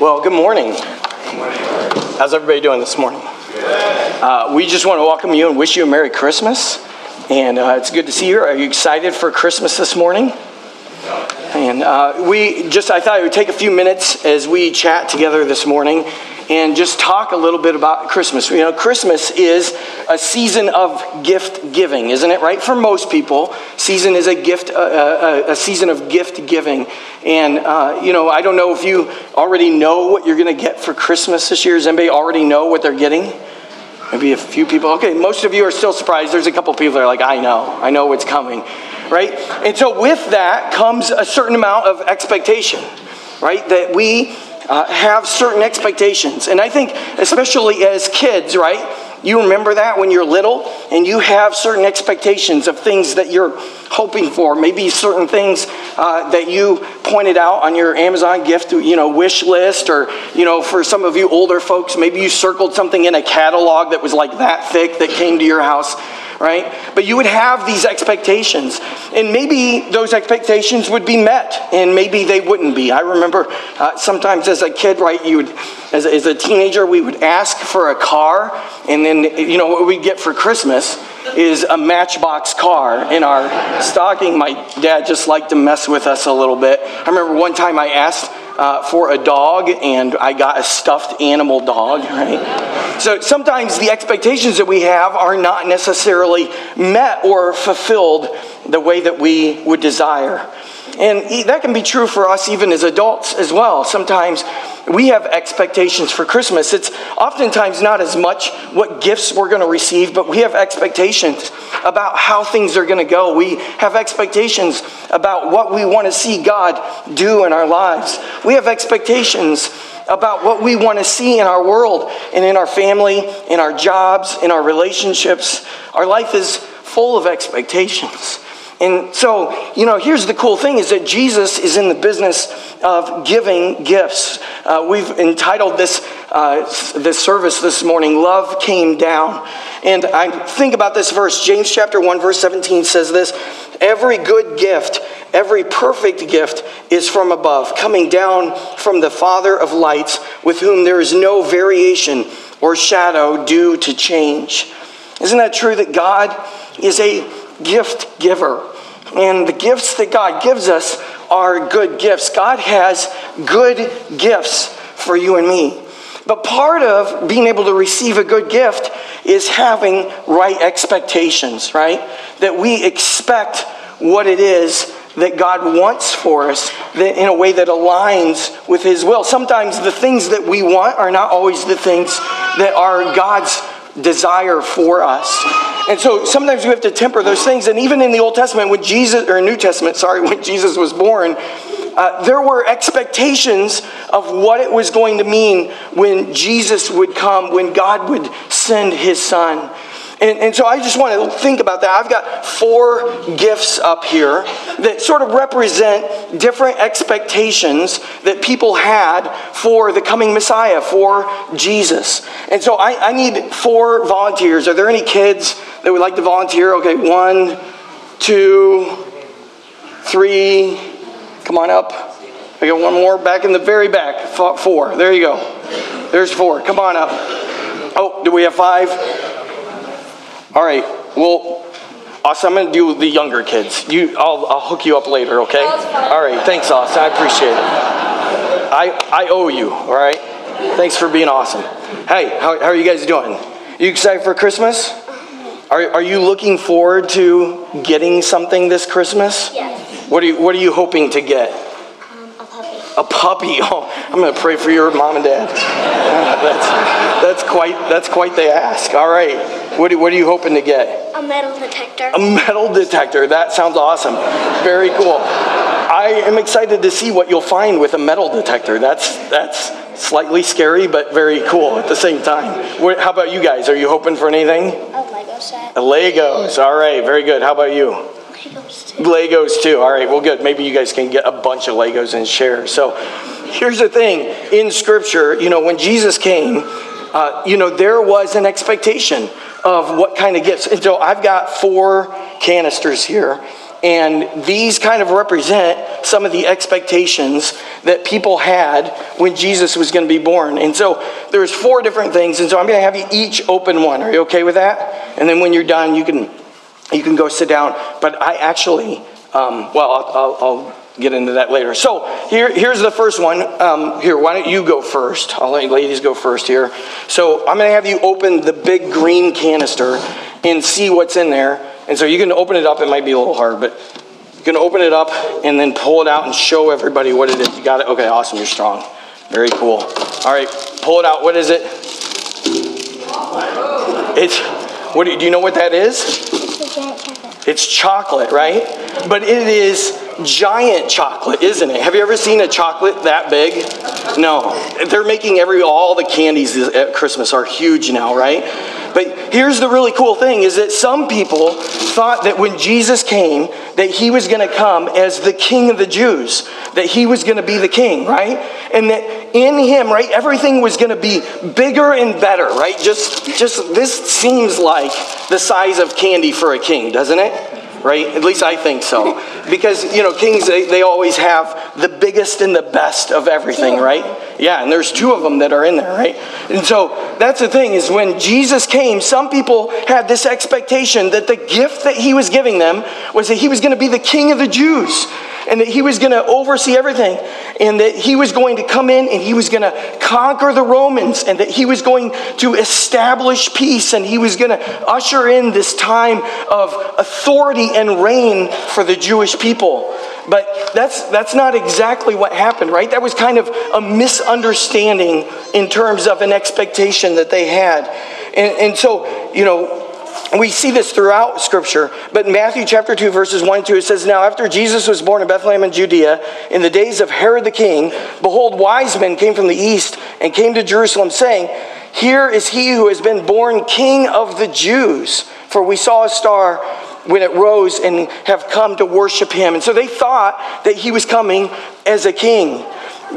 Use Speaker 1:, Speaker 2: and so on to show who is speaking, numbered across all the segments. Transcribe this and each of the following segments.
Speaker 1: Well, good morning. How's everybody doing this morning? Uh, we just want to welcome you and wish you a Merry Christmas. And uh, it's good to see you. Are you excited for Christmas this morning? And uh, we just, I thought it would take a few minutes as we chat together this morning and just talk a little bit about Christmas. You know, Christmas is a season of gift giving, isn't it? Right? For most people, season is a gift, a, uh, a, uh, a season of gift giving. And uh, you know, I don't know if you already know what you're going to get for Christmas this year. Does anybody already know what they're getting? Maybe a few people. Okay, most of you are still surprised. There's a couple people that are like, I know, I know what's coming, right? And so with that comes a certain amount of expectation, right? That we uh, have certain expectations. And I think, especially as kids, right? You remember that when you're little and you have certain expectations of things that you're hoping for. Maybe certain things uh, that you pointed out on your Amazon gift, you know, wish list, or, you know, for some of you older folks, maybe you circled something in a catalog that was like that thick that came to your house right? But you would have these expectations. And maybe those expectations would be met, and maybe they wouldn't be. I remember uh, sometimes as a kid, right, you would, as as a teenager, we would ask for a car, and then, you know, what we get for Christmas is a matchbox car in our stocking. My dad just liked to mess with us a little bit. I remember one time I asked, uh, for a dog, and I got a stuffed animal dog, right? So sometimes the expectations that we have are not necessarily met or fulfilled the way that we would desire. And that can be true for us even as adults as well. Sometimes we have expectations for Christmas. It's oftentimes not as much what gifts we're going to receive, but we have expectations about how things are going to go. We have expectations about what we want to see God do in our lives. We have expectations about what we want to see in our world and in our family, in our jobs, in our relationships. Our life is full of expectations. And so, you know, here's the cool thing is that Jesus is in the business of giving gifts. Uh, we've entitled this, uh, this service this morning, Love Came Down. And I think about this verse. James chapter 1, verse 17 says this Every good gift, every perfect gift is from above, coming down from the Father of lights, with whom there is no variation or shadow due to change. Isn't that true that God is a gift giver. And the gifts that God gives us are good gifts. God has good gifts for you and me. But part of being able to receive a good gift is having right expectations, right? That we expect what it is that God wants for us in a way that aligns with His will. Sometimes the things that we want are not always the things that are God's desire for us. And so sometimes we have to temper those things. And even in the Old Testament, when Jesus, or New Testament, sorry, when Jesus was born, uh, there were expectations of what it was going to mean when Jesus would come, when God would send his son. And, and, so I just want to think about that. I've got four gifts up here that sort of represent different expectations that people had for the coming Messiah, for Jesus. And so I, I need four volunteers. Are there any kids that would like to volunteer? Okay, one, two, three. Come on up. I got one more back in the very back. Four. There you go. There's four. Come on up. Oh, do we have five? All right. Well, Austin, I'm going to do the younger kids. You, I'll, I'll hook you up later, okay? All right. Thanks, Austin. I appreciate it. I, I owe you, all right? Thanks for being awesome. Hey, how, how are you guys doing? You excited for Christmas? Are, are you looking forward to getting something this Christmas?
Speaker 2: Yes.
Speaker 1: What are you, what are you hoping to get?
Speaker 2: Um, a puppy.
Speaker 1: A puppy. Oh, I'm going to pray for your mom and dad. that's, that's, quite, that's quite the ask. All right. What, what are you hoping to get?
Speaker 2: A metal detector.
Speaker 1: A metal detector. That sounds awesome. Very cool. I am excited to see what you'll find with a metal detector. That's, that's slightly scary, but very cool at the same time. What, how about you guys? Are you hoping for anything?
Speaker 2: A Lego set.
Speaker 1: A Legos. All right. Very good. How about you?
Speaker 2: Legos too.
Speaker 1: Legos too. All right. Well, good. Maybe you guys can get a bunch of Legos and share. So here's the thing in Scripture, you know, when Jesus came, uh, you know, there was an expectation of what kind of gifts. And so I've got four canisters here. And these kind of represent some of the expectations that people had when Jesus was going to be born. And so there's four different things. And so I'm going to have you each open one. Are you okay with that? And then when you're done, you can you can go sit down. But I actually, um, well, I'll, I'll, I'll, get into that later. So here, here's the first one. Um, here, why don't you go first? I'll let you ladies go first here. So I'm going to have you open the big green canister and see what's in there. And so you can open it up. It might be a little hard, but you can open it up and then pull it out and show everybody what it is. You got it? Okay, awesome. You're strong. Very cool. All right, pull it out. What is it? It's. What do you, do you know what that is? It's chocolate, right? But it is giant chocolate, isn't it? Have you ever seen a chocolate that big? No. They're making every all the candies at Christmas are huge now, right? But here's the really cool thing is that some people thought that when Jesus came that he was going to come as the king of the Jews, that he was going to be the king, right? And that in him, right, everything was going to be bigger and better, right? Just just this seems like the size of candy for a king, doesn't it? Right? At least I think so. Because, you know, kings, they, they always have the biggest and the best of everything, right? Yeah, and there's two of them that are in there, right? And so that's the thing is when Jesus came, some people had this expectation that the gift that he was giving them was that he was going to be the king of the Jews and that he was going to oversee everything, and that he was going to come in and he was going to conquer the Romans, and that he was going to establish peace, and he was going to usher in this time of authority and reign for the Jewish people. But that's, that's not exactly what happened, right? That was kind of a misunderstanding in terms of an expectation that they had. And, and so, you know, we see this throughout Scripture, but in Matthew chapter 2, verses 1 and 2, it says, Now after Jesus was born in Bethlehem in Judea, in the days of Herod the king, behold, wise men came from the east and came to Jerusalem, saying, Here is he who has been born king of the Jews. For we saw a star when it rose and have come to worship him. And so they thought that he was coming as a king,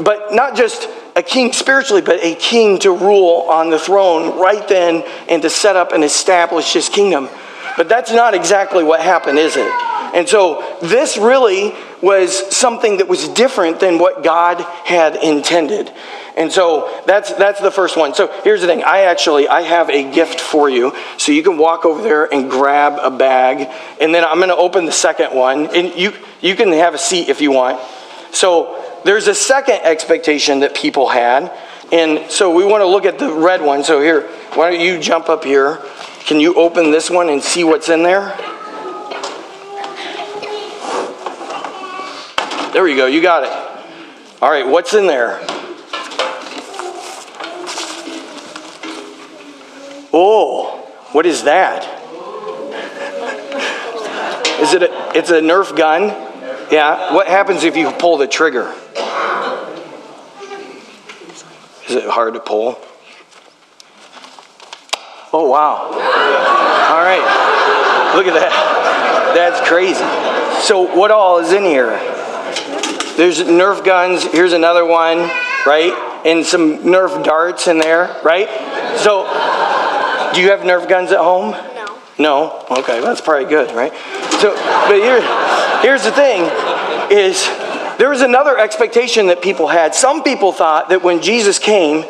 Speaker 1: but not just a king spiritually, but a king to rule on the throne right then and to set up and establish his kingdom. But that's not exactly what happened, is it? And so this really was something that was different than what God had intended. And so that's that's the first one. So here's the thing. I actually I have a gift for you. So you can walk over there and grab a bag and then I'm going to open the second one and you you can have a seat if you want. So there's a second expectation that people had. And so we want to look at the red one. So here, why don't you jump up here? Can you open this one and see what's in there? There you go. You got it. All right, what's in there? Oh, what is that? Is it a, it's a Nerf gun? Yeah. What happens if you pull the trigger? Is it hard to pull? Oh, wow. All right. Look at that. That's crazy. So, what all is in here? There's Nerf guns. Here's another one, right? And some Nerf darts in there, right? So, do you have Nerf guns at home?
Speaker 2: No.
Speaker 1: No? Okay, that's probably good, right? So, but here, here's the thing is there was another expectation that people had. Some people thought that when Jesus came,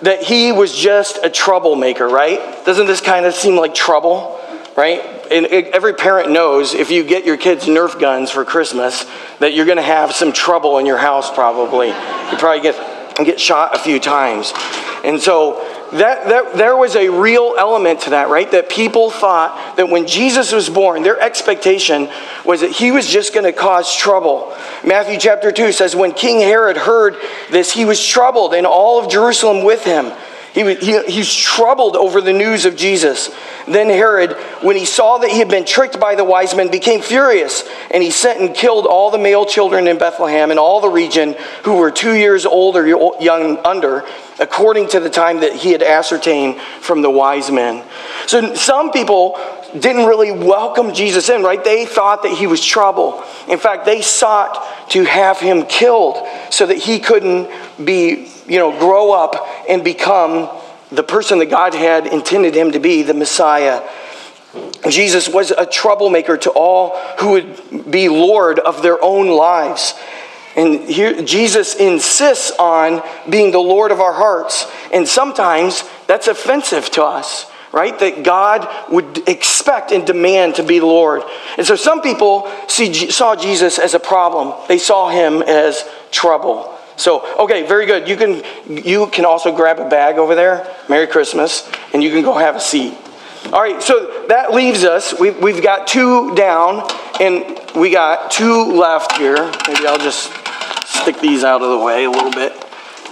Speaker 1: that he was just a troublemaker, right? Doesn't this kind of seem like trouble, right? And every parent knows if you get your kids Nerf guns for Christmas, that you're going to have some trouble in your house probably. You probably get, get shot a few times. And so that, that, there was a real element to that, right? That people thought that when Jesus was born, their expectation was that he was just going to cause trouble. Matthew chapter 2 says, When King Herod heard this, he was troubled, and all of Jerusalem with him. He, he, he's troubled over the news of Jesus. Then Herod, when he saw that he had been tricked by the wise men, became furious, and he sent and killed all the male children in Bethlehem and all the region who were two years old or young under, according to the time that he had ascertained from the wise men. So some people didn't really welcome Jesus in, right? They thought that he was trouble. In fact, they sought to have him killed so that he couldn't be you know, grow up and become the person that God had intended him to be, the Messiah. Jesus was a troublemaker to all who would be Lord of their own lives. And here, Jesus insists on being the Lord of our hearts. And sometimes that's offensive to us, right? That God would expect and demand to be Lord. And so some people see, saw Jesus as a problem, they saw him as trouble. So, okay, very good. You can, you can also grab a bag over there. Merry Christmas. And you can go have a seat. All right, so that leaves us. We've, we've got two down, and we got two left here. Maybe I'll just stick these out of the way a little bit.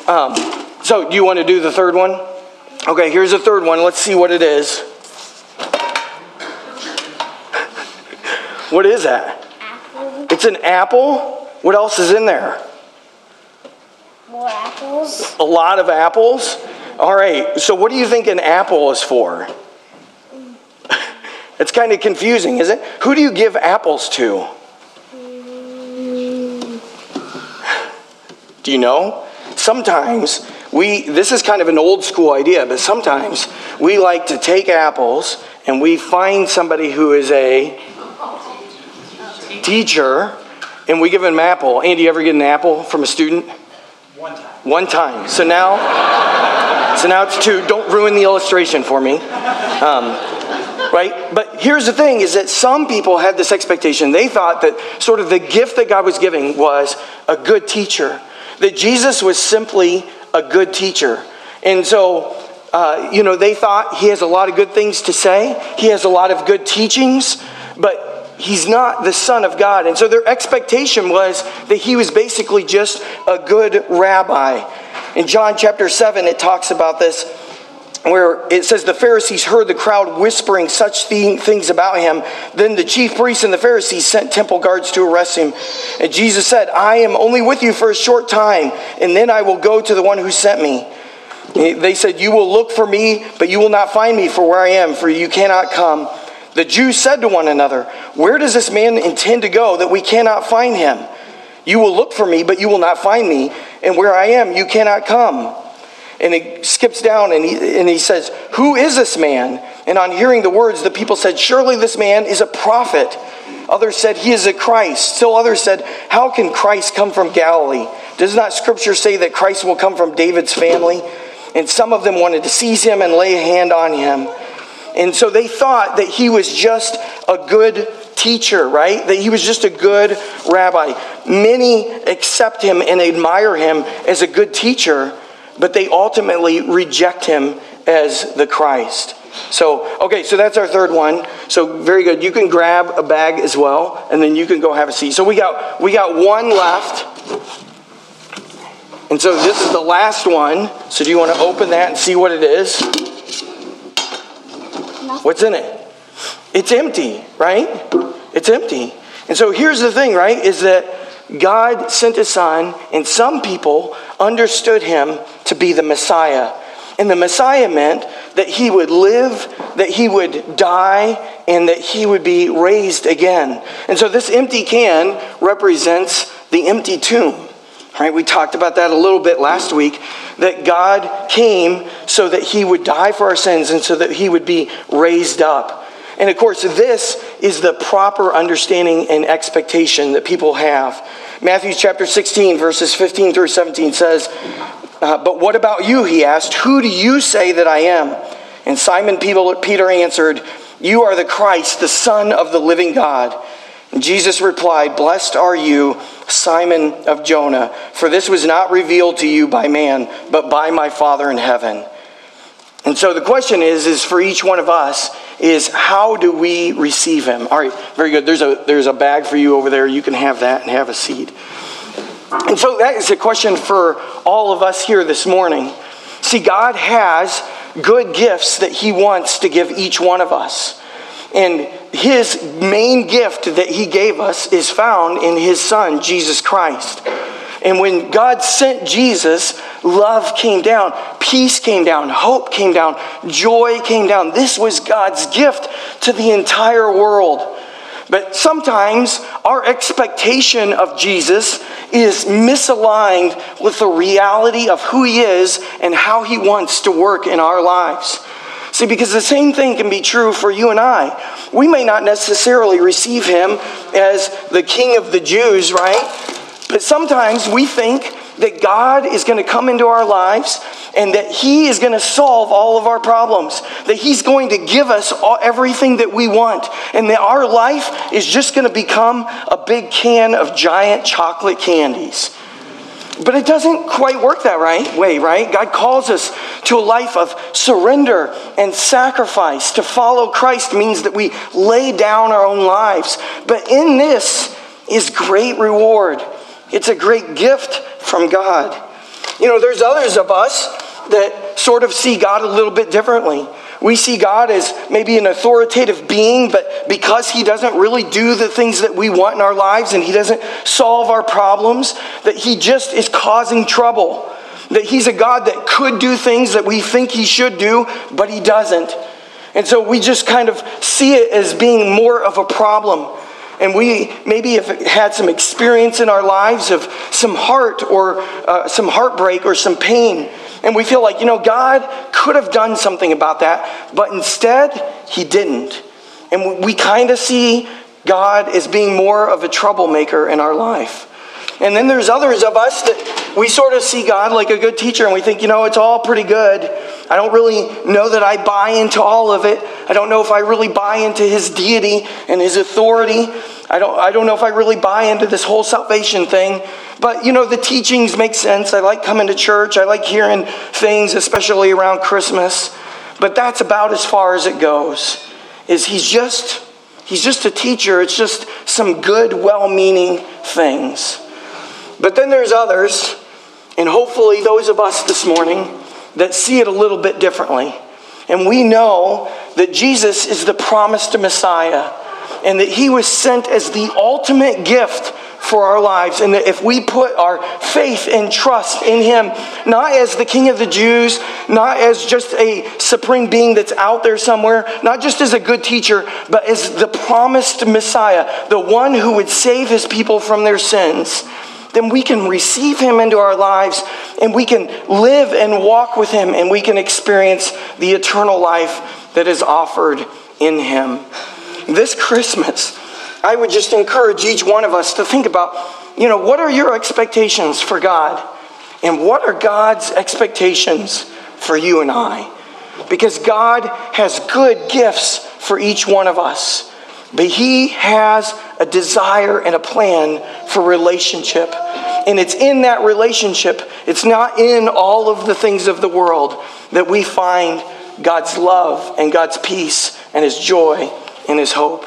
Speaker 1: Um, so, do you want to do the third one? Okay, here's the third one. Let's see what it is. what is that?
Speaker 2: Apple.
Speaker 1: It's an apple. What else is in there?
Speaker 2: Apples.
Speaker 1: A lot of apples. All right, so what do you think an apple is for? It's kind of confusing, isn't it? Who do you give apples to? Do you know? Sometimes we, this is kind of an old school idea, but sometimes we like to take apples and we find somebody who is a teacher and we give them an apple. Andy, you ever get an apple from a student?
Speaker 3: One time.
Speaker 1: One time. So now, so now it's two. Don't ruin the illustration for me. Um, right? But here's the thing is that some people had this expectation. They thought that sort of the gift that God was giving was a good teacher, that Jesus was simply a good teacher. And so, uh, you know, they thought he has a lot of good things to say, he has a lot of good teachings, but he's not the Son of God. And so their expectation was that he was basically just a good rabbi. In John chapter 7, it talks about this where it says the Pharisees heard the crowd whispering such things about him. Then the chief priests and the Pharisees sent temple guards to arrest him. And Jesus said, I am only with you for a short time, and then I will go to the one who sent me. They said, You will look for me, but you will not find me for where I am, for you cannot come. The Jews said to one another, Where does this man intend to go that we cannot find him? You will look for me, but you will not find me, and where I am, you cannot come. And he skips down and he, and he says, Who is this man? And on hearing the words, the people said, Surely this man is a prophet. Others said, He is a Christ. Still others said, How can Christ come from Galilee? Does not Scripture say that Christ will come from David's family? And some of them wanted to seize him and lay a hand on him. And so they thought that he was just a good teacher, right? That he was just a good rabbi. Many accept him and admire him as a good teacher but they ultimately reject him as the Christ. So, okay, so that's our third one. So very good. You can grab a bag as well, and then you can go have a seat. So we got we got one left. And so this is the last one. So do you want to open that and see what it is? What's in it? It's empty, right? It's empty. And so here's the thing, right? Is that God sent his son, and some people understood him to be the Messiah. And the Messiah meant that he would live, that he would die, and that he would be raised again. And so this empty can represents the empty tomb. Right? We talked about that a little bit last week that God came so that he would die for our sins and so that he would be raised up. And of course, this is the proper understanding and expectation that people have. Matthew chapter 16, verses 15 through 17 says, uh, But what about you? He asked, Who do you say that I am? And Simon Peter answered, You are the Christ, the Son of the living God. Jesus replied, Blessed are you, Simon of Jonah, for this was not revealed to you by man, but by my Father in heaven. And so the question is, is for each one of us, is how do we receive him? All right, very good. There's a, there's a bag for you over there. You can have that and have a seat. And so that is a question for all of us here this morning. See, God has good gifts that he wants to give each one of us. And his main gift that he gave us is found in his son, Jesus Christ. And when God sent Jesus, love came down, peace came down, hope came down, joy came down. This was God's gift to the entire world. But sometimes our expectation of Jesus is misaligned with the reality of who he is and how he wants to work in our lives. See, because the same thing can be true for you and I. We may not necessarily receive him as the king of the Jews, right? But sometimes we think that God is going to come into our lives and that He is going to solve all of our problems, that He's going to give us all, everything that we want, and that our life is just going to become a big can of giant chocolate candies. But it doesn't quite work that right way, right? God calls us to a life of surrender and sacrifice. To follow Christ means that we lay down our own lives. But in this is great reward. It's a great gift from God. You know, there's others of us that sort of see God a little bit differently. We see God as maybe an authoritative being, but because He doesn't really do the things that we want in our lives and He doesn't solve our problems, that He just is causing trouble. That He's a God that could do things that we think He should do, but He doesn't. And so we just kind of see it as being more of a problem and we maybe have had some experience in our lives of some heart or uh, some heartbreak or some pain. And we feel like, you know, God could have done something about that, but instead, He didn't. And we kind of see God as being more of a troublemaker in our life. And then there's others of us that we sort of see God like a good teacher and we think, you know, it's all pretty good. I don't really know that I buy into all of it. I don't know if I really buy into his deity and his authority. I don't, I don't know if I really buy into this whole salvation thing. But, you know, the teachings make sense. I like coming to church. I like hearing things, especially around Christmas. But that's about as far as it goes. Is he's just he's just a teacher. It's just some good, well-meaning things. But then there's others, and hopefully those of us this morning that see it a little bit differently. And we know that Jesus is the promised Messiah and that He was sent as the ultimate gift for our lives. And that if we put our faith and trust in Him, not as the King of the Jews, not as just a supreme being that's out there somewhere, not just as a good teacher, but as the promised Messiah, the one who would save His people from their sins then we can receive Him into our lives and we can live and walk with Him and we can experience the eternal life that is offered in Him. This Christmas, I would just encourage each one of us to think about, you know, what are your expectations for God? And what are God's expectations for you and I? Because God has good gifts for each one of us. But He has a desire and a plan for relationship. And it's in that relationship, it's not in all of the things of the world that we find God's love and God's peace and His joy and His hope.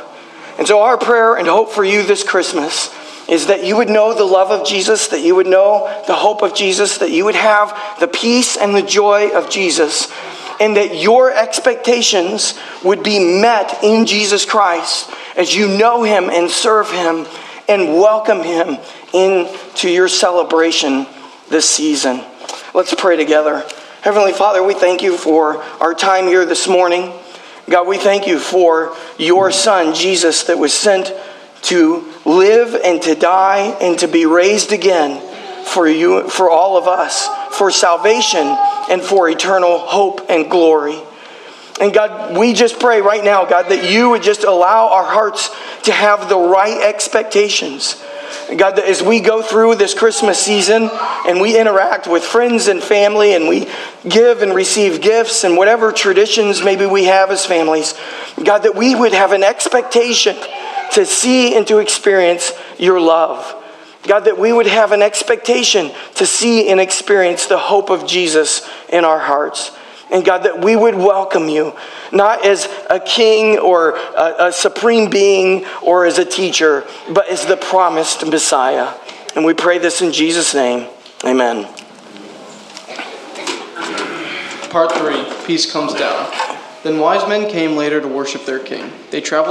Speaker 1: And so, our prayer and hope for you this Christmas is that you would know the love of Jesus, that you would know the hope of Jesus, that you would have the peace and the joy of Jesus, and that your expectations would be met in Jesus Christ as you know Him and serve Him and welcome Him into your celebration this season. Let's pray together. Heavenly Father, we thank you for our time here this morning. God, we thank you for your Son, Jesus, that was sent to live and to die and to be raised again for you, for all of us, for salvation and for eternal hope and glory. And God, we just pray right now, God, that you would just allow our hearts to have the right expectations. God, that as we go through this Christmas season and we interact with friends and family and we give and receive gifts and whatever traditions maybe we have as families, God, that we would have an expectation to see and to experience your love. God, that we would have an expectation to see and experience the hope of Jesus in our hearts. And God, that we would welcome you, not as a king or a, a, supreme being or as a teacher, but as the promised Messiah. And we pray this in Jesus' name. Amen.
Speaker 3: Part 3 Peace comes down. Then wise men came later to worship their king. They traveled